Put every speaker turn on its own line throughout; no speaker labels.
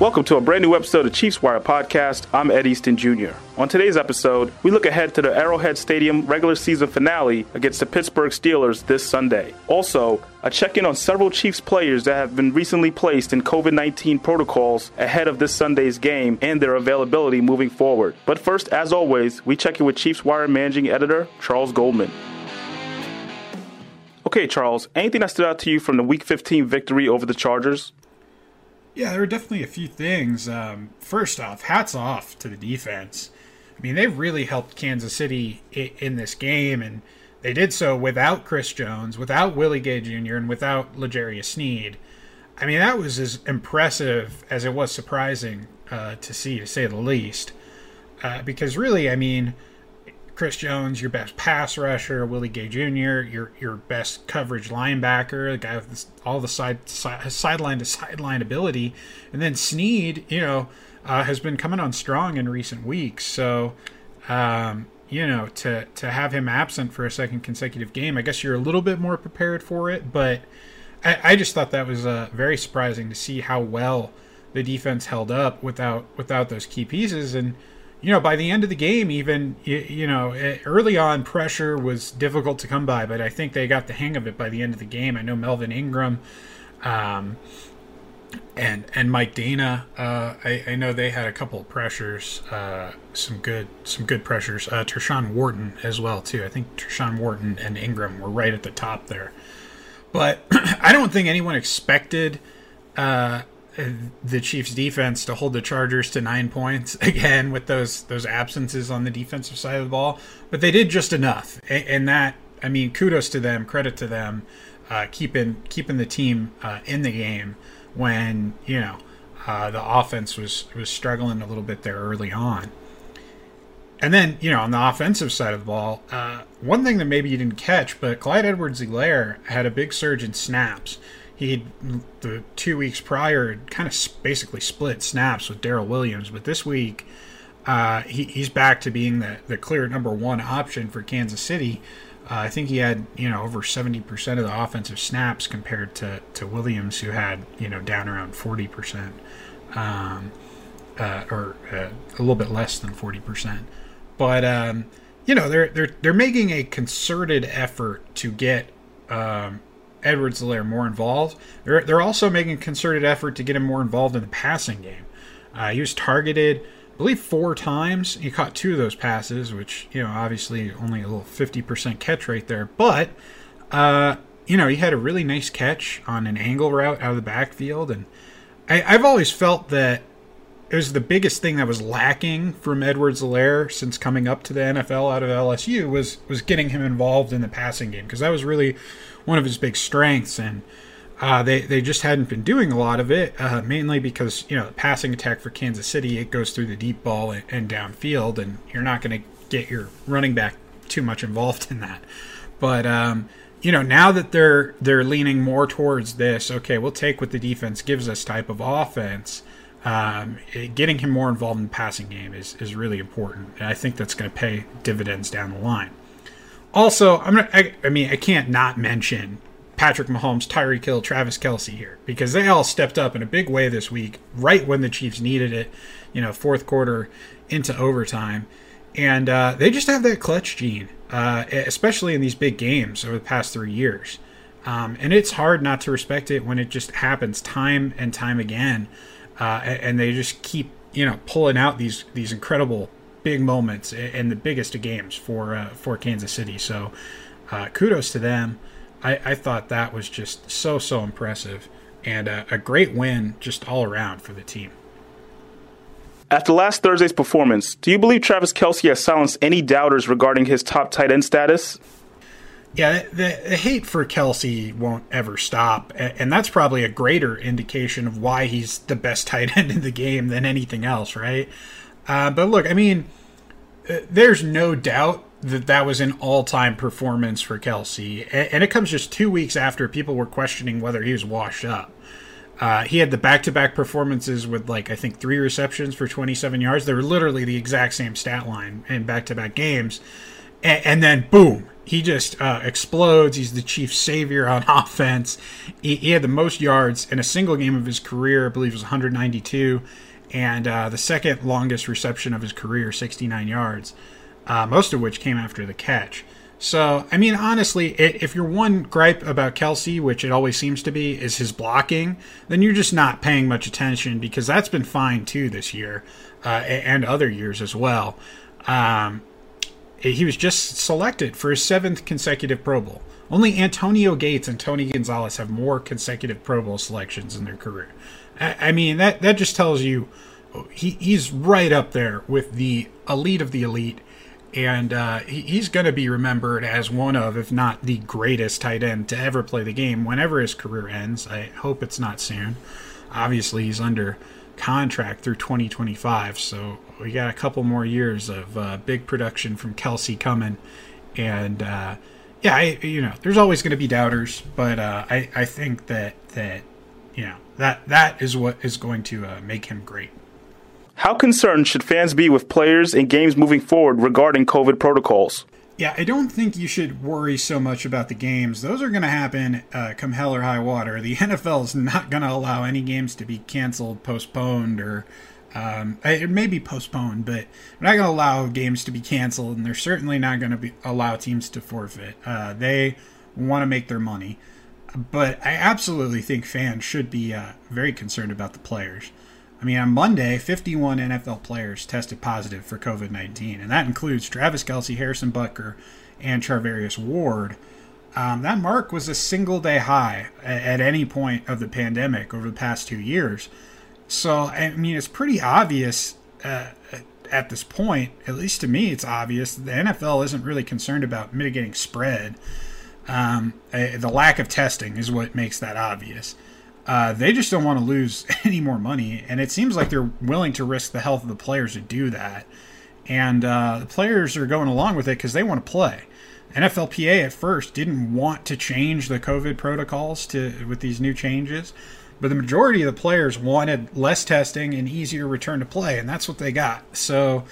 Welcome to a brand new episode of Chiefs Wire Podcast. I'm Ed Easton Jr. On today's episode, we look ahead to the Arrowhead Stadium regular season finale against the Pittsburgh Steelers this Sunday. Also, a check in on several Chiefs players that have been recently placed in COVID 19 protocols ahead of this Sunday's game and their availability moving forward. But first, as always, we check in with Chiefs Wire managing editor Charles Goldman. Okay, Charles, anything that stood out to you from the Week 15 victory over the Chargers?
Yeah, there were definitely a few things. Um, first off, hats off to the defense. I mean, they really helped Kansas City in this game, and they did so without Chris Jones, without Willie Gay Jr., and without L'Jarius Sneed. I mean, that was as impressive as it was surprising uh, to see, to say the least. Uh, because really, I mean, Chris Jones, your best pass rusher, Willie Gay Jr., your your best coverage linebacker, the guy with all the side, side sideline to sideline ability, and then Sneed, you know, uh, has been coming on strong in recent weeks. So, um, you know, to to have him absent for a second consecutive game, I guess you're a little bit more prepared for it. But I, I just thought that was uh, very surprising to see how well the defense held up without without those key pieces and you know, by the end of the game, even you, know, early on pressure was difficult to come by, but I think they got the hang of it by the end of the game. I know Melvin Ingram, um, and and Mike Danna, Uh, I, I, know they had a couple of pressures, uh, some good some good pressures. Uh, Tershawn Wharton as well too. I think Tershawn Wharton and Ingram were right at the top there, but I don't think anyone expected. Uh, the Chiefs defense to hold the Chargers to nine points again with those those absences on the defensive side of the ball, but they did just enough, and, that I mean kudos to them, credit to them, uh, keeping keeping the team uh, in the game when you know uh, the offense was was struggling a little bit there early on. And then, you know, on the offensive side of the ball, uh, one thing that maybe you didn't catch, but Clyde Edwards-Helaire had a big surge in snaps he the two weeks prior kind of basically split snaps with Darrel Williams, but this week uh, he, he's back to being the, the clear number one option for Kansas City. Uh, I think he had you know over seventy percent of the offensive snaps compared to, to Williams, who had you know down around forty percent, um, uh, or uh, a little bit less than forty percent. But um, you know they're they're they're making a concerted effort to get um, Edwards-Helaire more involved. They're, they're also making a concerted effort to get him more involved in the passing game. Uh, he was targeted, I believe, four times. He caught two of those passes, which, you know, obviously only a little 50% catch rate there. But, uh, you know, he had a really nice catch on an angle route out of the backfield. And I, I've always felt that it was the biggest thing that was lacking from Edwards-Helaire since coming up to the NFL out of LSU was was getting him involved in the passing game because that was really one of his big strengths, and uh, they they just hadn't been doing a lot of it, uh, mainly because you know passing attack for Kansas City it goes through the deep ball and, and downfield, and you're not going to get your running back too much involved in that. But um, you know now that they're they're leaning more towards this, okay, we'll take what the defense gives us type of offense. Um, it, getting him more involved in the passing game is, is really important. And I think that's going to pay dividends down the line. Also, I'm not, I, I mean, I can't not mention Patrick Mahomes, Tyreek Hill, Travis Kelce here because they all stepped up in a big way this week, right when the Chiefs needed it. You know, fourth quarter into overtime, and uh, they just have that clutch gene, uh, especially in these big games over the past three years. Um, and it's hard not to respect it when it just happens time and time again, uh, and they just keep you know pulling out these these incredible big moments and the biggest of games for uh, for Kansas City. So uh, kudos to them. I, I, thought that was just so so impressive and a, a great win just all around for the team.
After last Thursday's performance, do you believe Travis Kelce has silenced any doubters regarding his top tight end status?
Yeah, the, the, hate for Kelce won't ever stop, and that's probably a greater indication of why he's the best tight end in the game than anything else, right? Uh, but look, I mean, uh, there's no doubt that that was an all-time performance for Kelce, and it comes just two weeks after people were questioning whether he was washed up. Uh, he had the back-to-back performances with like I think three receptions for 27 yards. They were literally the exact same stat line in back-to-back games, and, and then boom, he just uh, explodes. He's the chief savior on offense. He, he, had the most yards in a single game of his career. I believe it was 192, and uh, the second longest reception of his career, 69 yards, uh, most of which came after the catch. So, I mean, honestly, if your one gripe about Kelce, which it always seems to be, is his blocking, then you're just not paying much attention because that's been fine too this year uh, and other years as well. Um, he was just selected for his seventh consecutive Pro Bowl. Only Antonio Gates and Tony Gonzalez have more consecutive Pro Bowl selections in their career. I, mean, that, that just tells you he, he's right up there with the elite of the elite. And uh, he, he's going to be remembered as one of, if not the greatest tight end to ever play the game whenever his career ends. I hope it's not soon. Obviously, he's under contract through 2025. So we got a couple more years of uh, big production from Kelce coming, and uh, yeah, I, you know, there's always going to be doubters, but uh, I I think that that you know that that is what is going to uh, make him great.
How concerned should fans be with players and games moving forward regarding COVID protocols?
Yeah, I don't think you should worry so much about the games. Those are going to happen uh, come hell or high water. The NFL is not going to allow any games to be canceled, postponed, or um, it may be postponed, but they're not going to allow games to be canceled, and they're certainly not going to allow teams to forfeit. Uh, they want to make their money, but I absolutely think fans should be uh, very concerned about the players. I mean, on Monday, 51 NFL players tested positive for COVID 19, and that includes Travis Kelce, Harrison Butker, and Charvarius Ward. Um, that mark was a single day high at any point of the pandemic over the past two years. So, I mean, it's pretty obvious uh, at this point, at least to me, it's obvious the NFL isn't really concerned about mitigating spread. Um, the lack of testing is what makes that obvious. Uh, they just don't want to lose any more money, and it seems like they're willing to risk the health of the players to do that. And uh, the players are going along with it because they want to play. NFLPA at first didn't want to change the COVID protocols to with these new changes, but the majority of the players wanted less testing and easier return to play, and that's what they got. So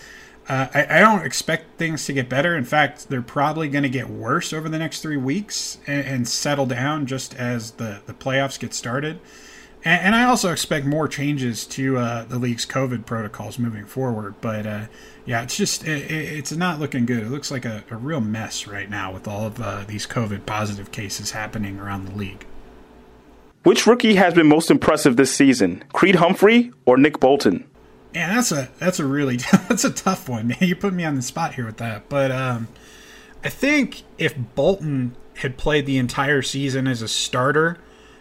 uh, I, I, don't expect things to get better. In fact, they're probably going to get worse over the next three weeks and, and, settle down just as the, the playoffs get started. And, and I also expect more changes to uh, the league's COVID protocols moving forward. But uh, yeah, it's just it, it's not looking good. It looks like a, a real mess right now with all of uh, these COVID positive cases happening around the league.
Which rookie has been most impressive this season, Creed Humphrey or Nick Bolton?
Yeah, that's a that's a really that's a tough one, man. You put me on the spot here with that, but um, I think if Bolton had played the entire season as a starter,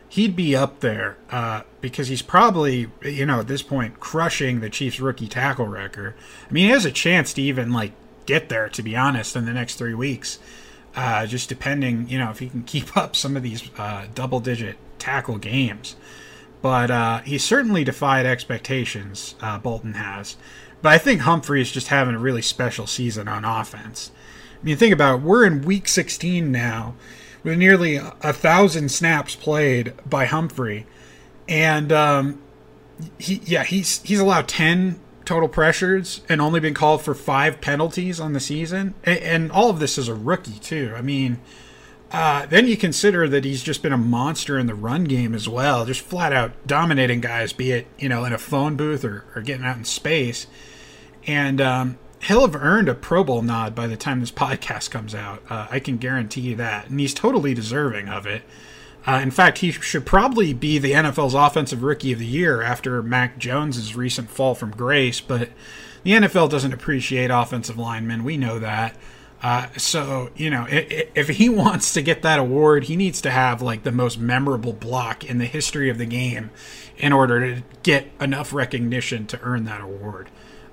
he'd be up there uh, because he's probably you know at this point crushing the Chiefs rookie tackle record. I mean, he has a chance to even like get there, to be honest, in the next three weeks. Uh, just depending, you know, if he can keep up some of these uh, double-digit tackle games but uh, he certainly defied expectations. Uh, Bolton has, but I think Humphrey is just having a really special season on offense. I mean, think about it, we're in week 16 now, with nearly a thousand snaps played by Humphrey, and um, he yeah he's he's allowed 10 total pressures and only been called for five penalties on the season, and, and all of this is a rookie too. I mean uh, then you consider that he's just been a monster in the run game as well, just flat out dominating guys, be it you know in a phone booth or, or getting out in space. And um, he'll have earned a Pro Bowl nod by the time this podcast comes out. Uh, I can guarantee you that, and he's totally deserving of it. Uh, in fact, he should probably be the NFL's Offensive Rookie of the Year after Mac Jones's recent fall from grace. But the NFL doesn't appreciate offensive linemen. We know that. Uh, so you know, if, if he wants to get that award, he needs to have like the most memorable block in the history of the game in order to get enough recognition to earn that award.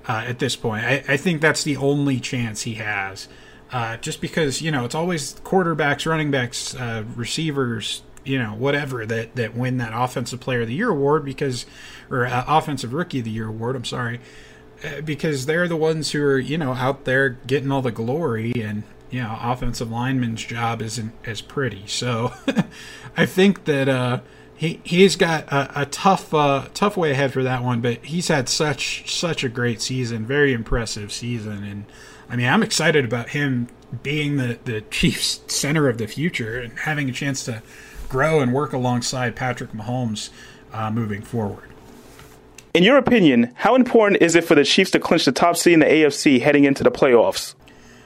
Uh, at this point, I, I, think that's the only chance he has. Uh, just because you know it's always quarterbacks, running backs, uh, receivers, you know, whatever that that win that offensive player of the year award because, or uh, offensive rookie of the year award. I'm sorry because they're the ones who are you know out there getting all the glory and you know offensive lineman's job isn't as pretty so i think that uh he he's got a, a tough uh, tough way ahead for that one but he's had such such a great season very impressive season and I mean, I'm excited about him being the, the Chiefs' center of the future and having a chance to grow and work alongside Patrick Mahomes uh, moving forward.
In your opinion, how important is it for the Chiefs to clinch the top seed in the AFC heading into the playoffs?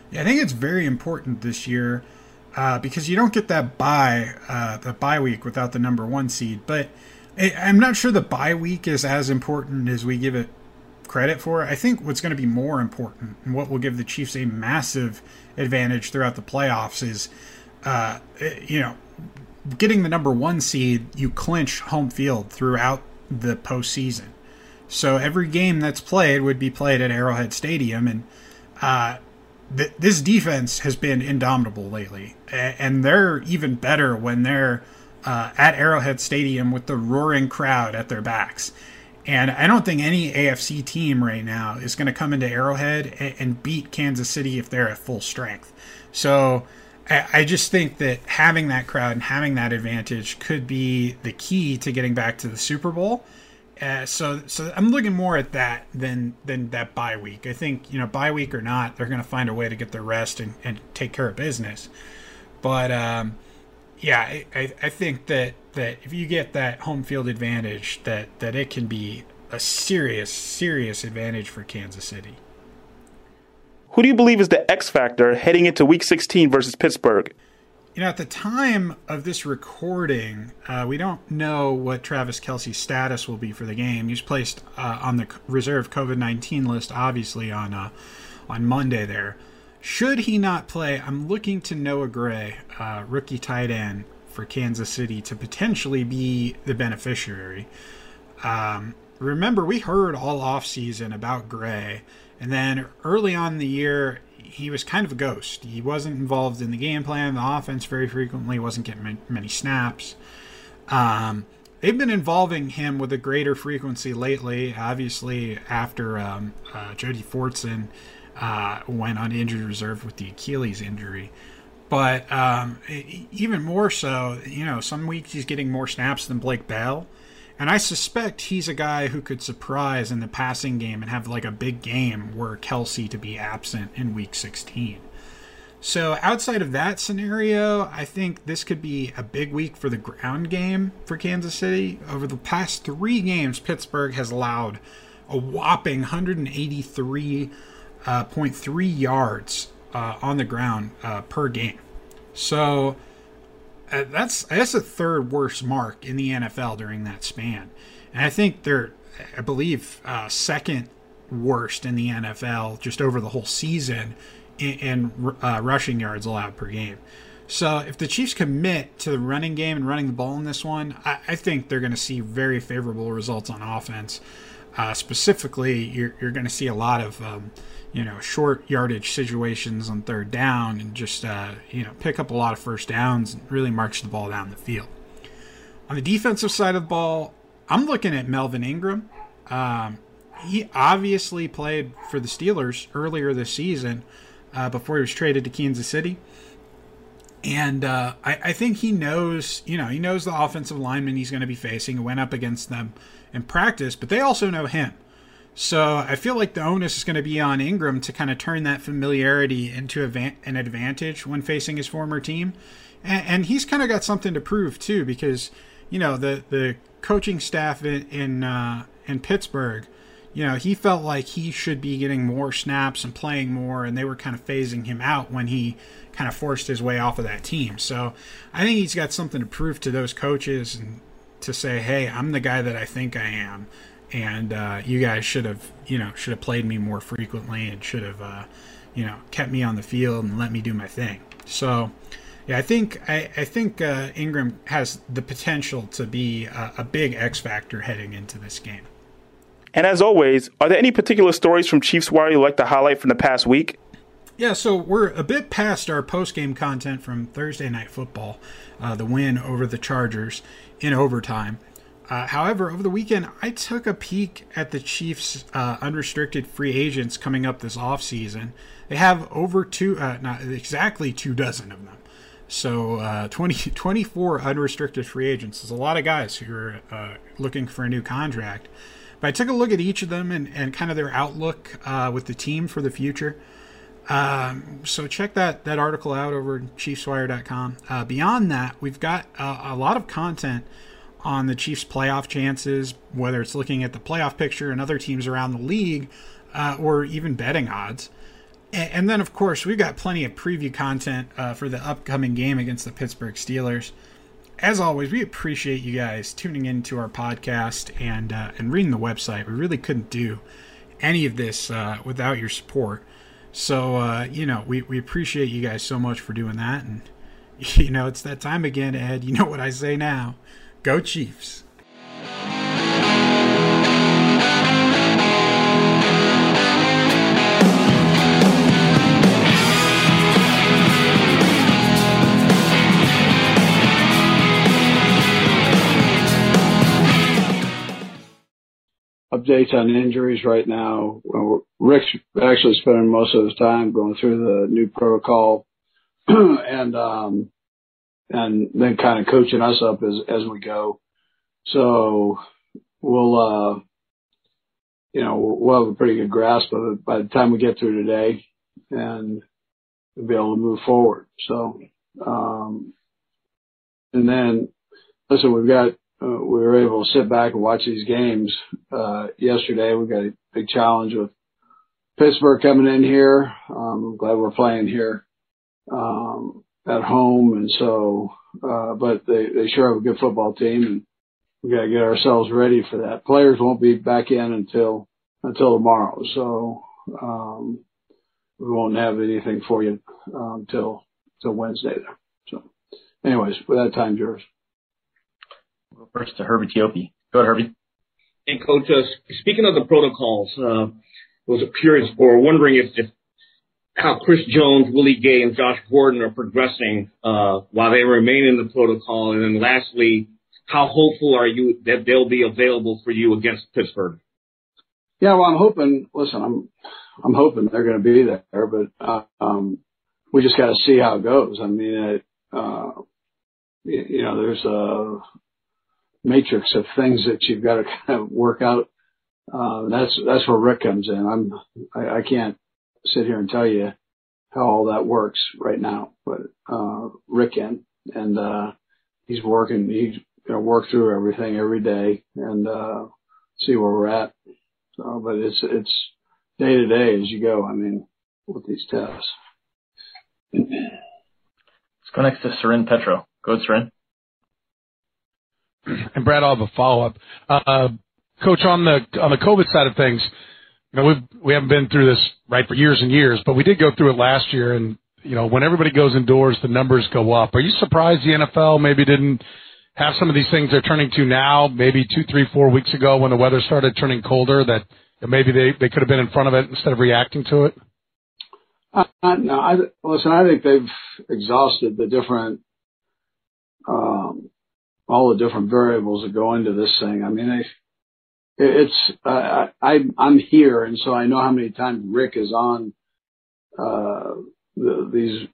Yeah, I think it's very important this year uh, because you don't get that bye, uh, the bye week without the number one seed. But I'm not sure the bye week is as important as we give it credit for. I think what's going to be more important and what will give the Chiefs a massive advantage throughout the playoffs is, uh, you know, getting the number one seed, you clinch home field throughout the postseason. So every game that's played would be played at Arrowhead Stadium, and uh, th- this defense has been indomitable lately, and they're even better when they're uh, at Arrowhead Stadium with the roaring crowd at their backs. And I don't think any AFC team right now is going to come into Arrowhead and, and, beat Kansas City if they're at full strength. So I, I just think that having that crowd and having that advantage could be the key to getting back to the Super Bowl. Uh, so, so I'm looking more at that than than that bye week. I think you know bye week or not, they're going to find a way to get their rest and, and take care of business. But um, yeah, I, I think that that if you get that home field advantage, that that it can be a serious serious advantage for Kansas City.
Who do you believe is the X factor heading into Week 16 versus Pittsburgh?
You know, at the time of this recording, uh, we don't know what Travis Kelce's status will be for the game. He's placed uh, on the reserve COVID nineteen list, obviously on uh, on Monday. There, should he not play, I'm looking to Noah Gray, uh, rookie tight end for Kansas City, to potentially be the beneficiary. Um, remember, we heard all offseason about Gray, and then early on the year, he was kind of a ghost. He wasn't involved in the game plan, the offense very frequently, wasn't getting many snaps. Um, they've been involving him with a greater frequency lately. Obviously, after um, uh, Jody Fortson uh, went on injured reserve with the Achilles injury. But um, even more so, you know, some weeks he's getting more snaps than Blake Bell. And I suspect he's a guy who could surprise in the passing game and have like a big game where Kelce to be absent in week 16. So outside of that scenario, I think this could be a big week for the ground game for Kansas City. Over the past three games, Pittsburgh has allowed a whopping 183.3 uh, yards uh, on the ground uh, per game. So uh, that's that's the third worst mark in the NFL during that span, and I think they're, I believe, uh, second worst in the NFL just over the whole season in, in uh, rushing yards allowed per game. So if the Chiefs commit to the running game and running the ball in this one, I, I think they're going to see very favorable results on offense. Uh, specifically, you're, you're going to see a lot of um, you know short yardage situations on third down and just uh, you know pick up a lot of first downs and really march the ball down the field. On the defensive side of the ball, I'm looking at Melvin Ingram. Um, he obviously played for the Steelers earlier this season uh, before he was traded to Kansas City. And uh, I, I, think he knows, you know, he knows the offensive lineman he's going to be facing. He went up against them in practice, but they also know him. So I feel like the onus is going to be on Ingram to kind of turn that familiarity into an advantage when facing his former team, and, he's kind of got something to prove too, because you know the the coaching staff in in, uh, in Pittsburgh, you know he felt like he should be getting more snaps and playing more, and they were kind of phasing him out when he kind of forced his way off of that team. So I think he's got something to prove to those coaches and to say, hey, I'm the guy that I think I am and uh, you guys should have you know should have played me more frequently and should have uh, you know kept me on the field and let me do my thing. So yeah, I think I, I think uh, Ingram has the potential to be a, a big X factor heading into this game.
And as always, are there any particular stories from Chiefs Wire you'd like to highlight from the past week?
Yeah, so we're a bit past our post game content from Thursday Night Football, uh, the win over the Chargers in overtime. Uh, however, over the weekend, I took a peek at the Chiefs' uh, unrestricted free agents coming up this offseason. They have over two, uh, not exactly two dozen of them. So uh, 20, 24 unrestricted free agents. There's a lot of guys who are uh, looking for a new contract. But I took a look at each of them and, and kind of their outlook uh, with the team for the future. Um, so check that that article out over at ChiefsWire.com. Beyond that, we've got a lot of content on the Chiefs' playoff chances, whether it's looking at the playoff picture and other teams around the league, uh, or even betting odds. And, then, of course, we've got plenty of preview content uh, for the upcoming game against the Pittsburgh Steelers. As always, we appreciate you guys tuning into our podcast and uh, and reading the website. We really couldn't do any of this uh, without your support. So, uh, you know, we, we appreciate you guys so much for doing that. And, you know, it's that time again, Ed. You know what I say now. Go Chiefs.
updates on injuries right now. Rick's actually spending most of his time going through the new protocol and um, and then kind of coaching us up as as we go. So we'll uh, you know we'll have a pretty good grasp of it by the time we get through today, and we'll be able to move forward. So um, and then listen, we've got uh, we were able to sit back and watch these games. Uh, yesterday we got a big challenge with Pittsburgh coming in here. Um, I'm glad we're playing here, um, at home. And so, uh, but they, they sure have a good football team and we got to get ourselves ready for that. Players won't be back in until, until tomorrow. So, um, we won't have anything for you, um, till, till Wednesday there. So anyways, with that time, yours
go first to Herbie Teope. Go ahead, Herbie.
And coach, uh, speaking of the protocols, uh, was curious or wondering if, if how Chris Jones, Willie Gay, and Josh Gordon are progressing uh, while they remain in the protocol. And then lastly, how hopeful are you that they'll be available for you against Pittsburgh?
Yeah, well, I'm hoping. Listen, I'm I'm hoping they're going to be there, but uh, um, we just got to see how it goes. I mean, it, uh, you know, there's a matrix of things that you've got to kind of work out. Uh, that's, that's where Rick comes in. I'm, I, I can't sit here and tell you how all that works right now, but, uh, Rick in and, uh, he's working, he's going to work through everything every day and, uh, see where we're at. So, but it's, it's day to day as you go. I mean, with these tests.
Let's go next to Soren Petro. Go ahead, Soren.
And Brad, I'll have a follow-up. Uh, Coach, on the on the COVID side of things, you know, we've, we haven't been through this, right, for years and years, but we did go through it last year. And, you know, when everybody goes indoors, the numbers go up. Are you surprised the NFL maybe didn't have some of these things they're turning to now, maybe two, three, four weeks ago when the weather started turning colder, that maybe they, they could have been in front of it instead of reacting to it?
Uh, no, I, listen, I think they've exhausted the different um, all the different variables that go into this thing. I mean, I, it's uh, I I'm here, and so I know how many times Rick is on uh, the, these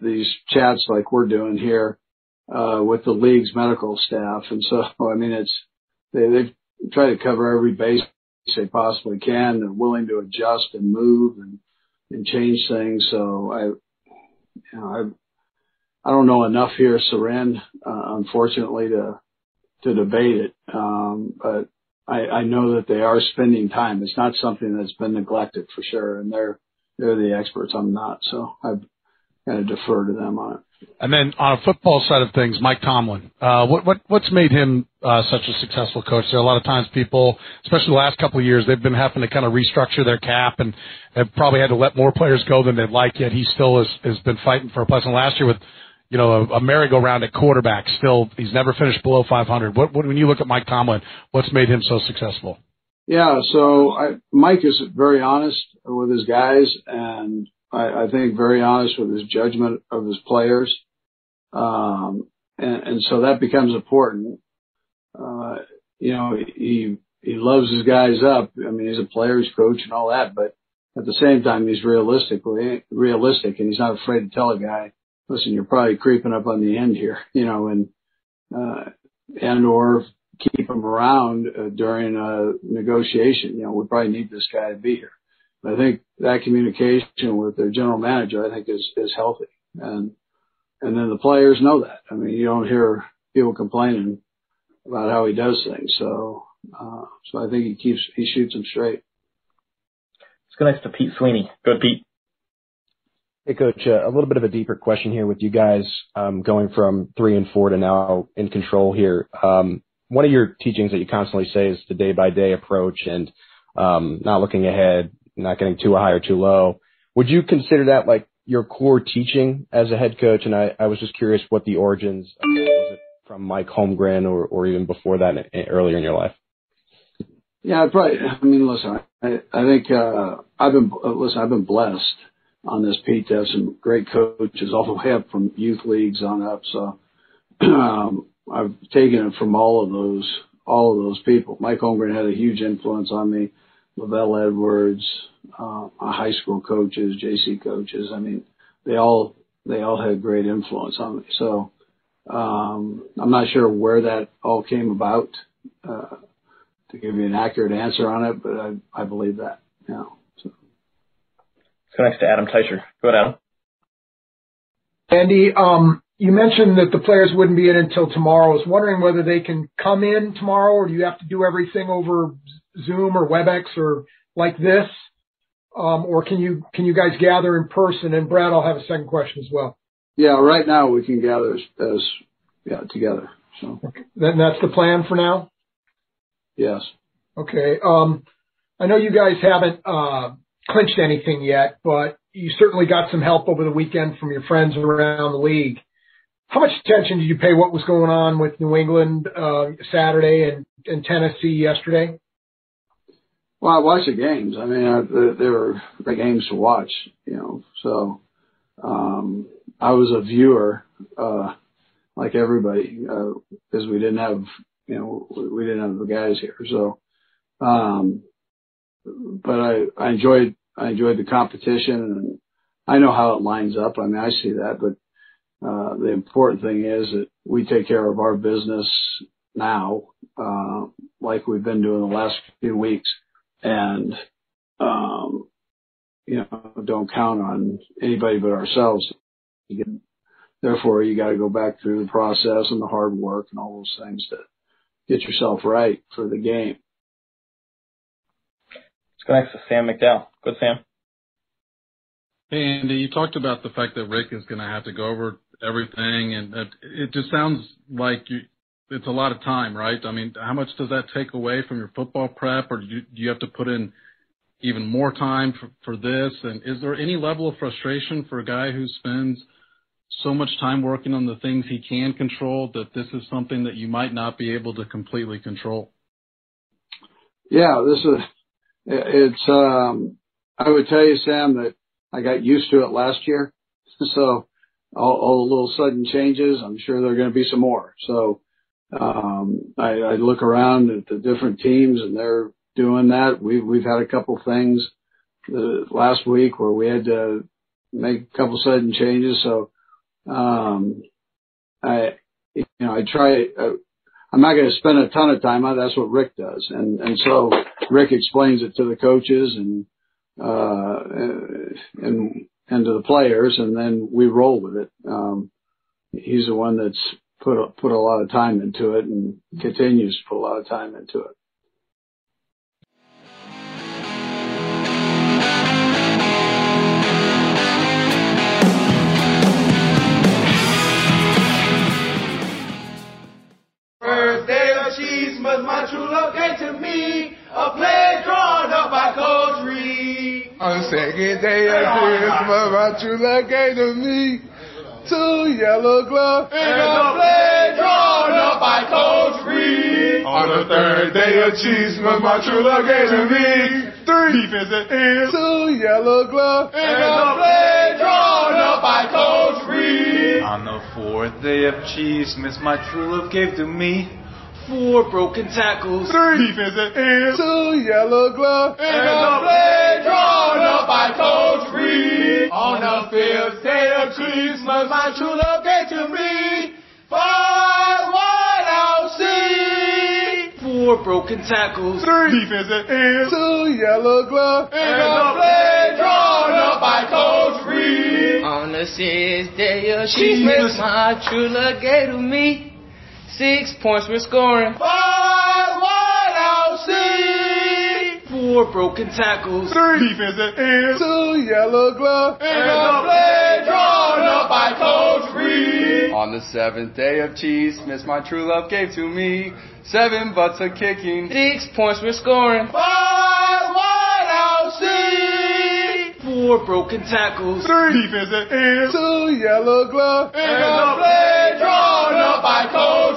these chats like we're doing here uh, with the league's medical staff, and so I mean it's they they try to cover every base they possibly can. They're willing to adjust and move and and change things. So I, you know, I I don't know enough here, Soren, uh, unfortunately, to to debate it. Um, but I, I know that they are spending time. It's not something that's been neglected for sure, and they're they're the experts. I'm not, so I've got to defer to them on it.
And then on a football side of things, Mike Tomlin. Uh, what what what's made him uh, such a successful coach? There are a lot of times people, especially the last couple of years, they've been having to kind of restructure their cap and have probably had to let more players go than they'd like. Yet he still has has been fighting for a place. And last year with you know, a, a merry-go-round at quarterback. Still, he's never finished below 500. What, what, when you look at Mike Tomlin, what's made him so successful?
Yeah, so I, Mike is very honest with his guys, and I, I think very honest with his judgment of his players. Um, and, and so that becomes important. Uh, you know, he he loves his guys up. I mean, he's a player's coach and all that, but at the same time, he's realistic, realistic, and he's not afraid to tell a guy, listen, you're probably creeping up on the end here, you know, and, uh, and or keep him around uh, during a negotiation. You know, we probably need this guy to be here. I think that communication with their general manager, I think is, is healthy. And, and then the players know that. I mean, you don't hear people complaining about how he does things. So, uh, so I think he keeps, he shoots them straight.
Let's go next to Pete Sweeney. Good, Pete.
Hey, Coach. Uh, a little bit of a deeper question here with you guys um, going from three and four to now in control here. Um, one of your teachings that you constantly say is the day by day approach and um, not looking ahead, not getting too high or too low. Would you consider that like your core teaching as a head coach? And I, was just curious what the origins of was from Mike Holmgren or, or even before that earlier in your life.
Yeah, probably. I mean, listen, I, I think uh, I've been listen. I've been blessed on this Pete to have some great coaches all the way up from youth leagues on up. So um, I've taken it from all of those all of those people. Mike Holmgren had a huge influence on me. LaVell Edwards, uh, my high school coaches, JC coaches. I mean, they all they all had great influence on me. So um, I'm not sure where that all came about uh, to give you an accurate answer on it, but I I believe that. Yeah. So.
Let's go next to Adam Teicher. Go ahead, Adam.
Andy, um, you mentioned that the players wouldn't be in until tomorrow. I was wondering whether they can come in tomorrow, or do you have to do everything over Zoom or WebEx or like this? Um, or can you can you guys gather in person? And Brad, I'll have a second question as well.
Yeah, right now we can gather as, as yeah together. So
okay. then that's the plan for now.
Yes.
Okay. Um, I know you guys haven't uh, clinched anything yet, but you certainly got some help over the weekend from your friends around the league. How much attention did you pay what was going on with New England uh, Saturday and, and Tennessee yesterday?
Well, I watched the games. I mean, I, they were great games to watch, you know. So um, I was a viewer, uh, like everybody, because uh, we didn't have, you know, we didn't have the guys here. So, um, but I, I enjoyed, I enjoyed the competition, and I know how it lines up. I mean, I see that, but uh, the important thing is that we take care of our business now, uh, like we've been doing the last few weeks and, um, you know, don't count on anybody but ourselves. Therefore, you got to go back through the process and the hard work and all those things to get yourself right for the game.
Let's go next to Sam McDowell. Good, Sam.
Hey, Andy, you talked about the fact that Rick is going to have to go over everything, and it just sounds like you, it's a lot of time, right? I mean, how much does that take away from your football prep, or do you, do you have to put in even more time for, for this? And is there any level of frustration for a guy who spends so much time working on the things he can control that this is something that you might not be able to completely control?
Yeah, this is it's. um I would tell you, Sam, that I got used to it last year, so all, all the little sudden changes. I'm sure there are going to be some more. So um, I, I look around at the different teams and they're doing that. We've we've had a couple things the, last week where we had to make a couple sudden changes. So um, I you know I try. Uh, I'm not going to spend a ton of time on. That's what Rick does, and and so Rick explains it to the coaches and uh, and and to the players, and then we roll with it. Um, he's the one that's put a, put a lot of time into it and continues to put a lot of time into it.
But my true love gave to me a play drawn up by Coach Reid.
On the second day of Christmas, my true love gave to me two yellow gloves
and a play drawn up by Coach Reid.
On the third day of Chiefsmas, my true love gave to me three
defensive ends,
two yellow gloves
and a play drawn up by Coach Reid.
On the fourth day of Chiefsmas, my true love gave to me four broken tackles,
three.
Defensive ends,
two yellow gloves.
And a play drawn up by Coach Reid. On the fifth day of Christmas, my true love gave to me. Five white out seats,
four four broken tackles,
three. Defensive ends, two yellow gloves,
and a play drawn up by Coach Reid.
On the sixth day of Christmas, my true love gave to me. Six points we're scoring.
Five wide out C.
Four broken tackles,
three defensive ends, two yellow gloves,
and a play drawn up by Coach Reid.
On the seventh day of Chiefsmas my true love gave to me seven butts of kicking.
Six points we're scoring.
Five wide out oh,
Four broken tackles,
three defensive ends, two yellow gloves,
and a play drawn up by Coach Reid.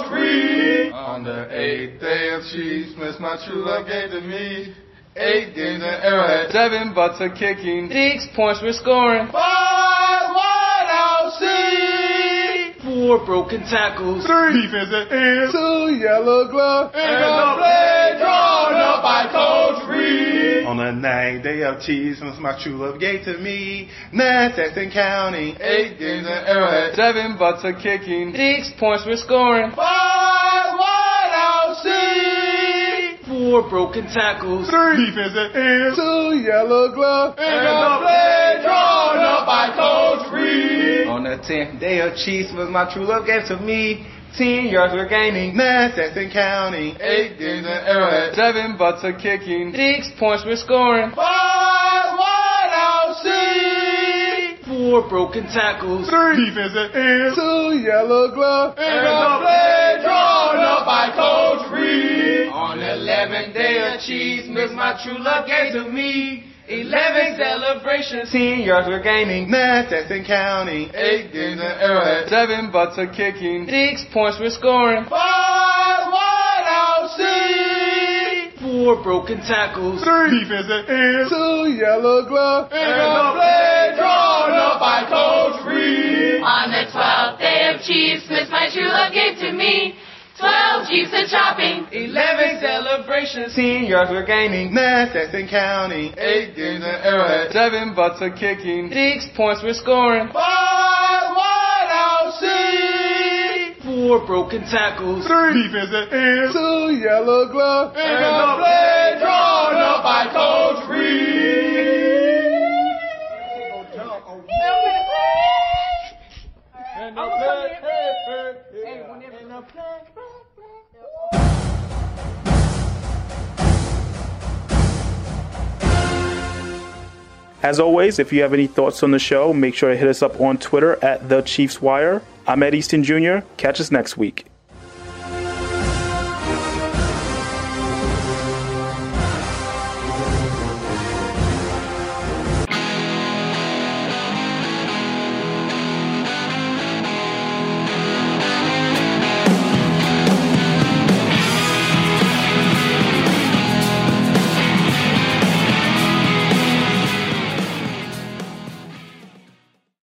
On the eighth day of Chiefsmas, my true love gave to me eight games in Arrowhead, seven butts of kicking.
Six points we're scoring.
Five wide out C.
Four broken tackles,
three defensive ends, two yellow gloves,
and a play drawn up by Coach Reid.
On the ninth day of Chiefsmas, my true love gave to me nine sacks and counting,
eight games in Arrowhead, seven butts of kicking.
Six points we're scoring.
Five
Four broken tackles,
three. Defensive ends, two yellow gloves,
and a play drawn up by Coach Reid.
On the tenth day of Chiefsmas, my true love gave to me. Ten yards we're gaining,
nine sacks and counting,
eight games in Arrowhead, seven butts of kicking.
Six points we're scoring.
Five wide out C.
Four broken tackles,
three. Defensive ends, two yellow gloves,
and a play drawn up by Coach Reid.
On the eleventh day of Chiefsmas, my true love gave to me. Eleven celebrations,
ten yards we're gaining,
nine sacks and counting,
eight games in Arrowhead, seven butts of kicking.
Six points we're scoring.
Five wide out C.
Four broken tackles,
three defensive ends, two yellow gloves,
and a play drawn up by Coach Reid.
On the twelfth day of Chiefsmas, my true love gave to me. Twelve Jeeps of chopping.
Eleven celebrations.
Ten yards we're gaining.
Nine sacks and counting.
Eight games in Arrowhead. Seven butts of kicking.
Six points we're scoring.
Five wide out C.
Four broken tackles.
Three defensive ends. Two yellow gloves.
And a play
As always, if you have any thoughts on the show, make sure to hit us up on Twitter at The Chiefs Wire. I'm Ed Easton Jr. Catch us next week.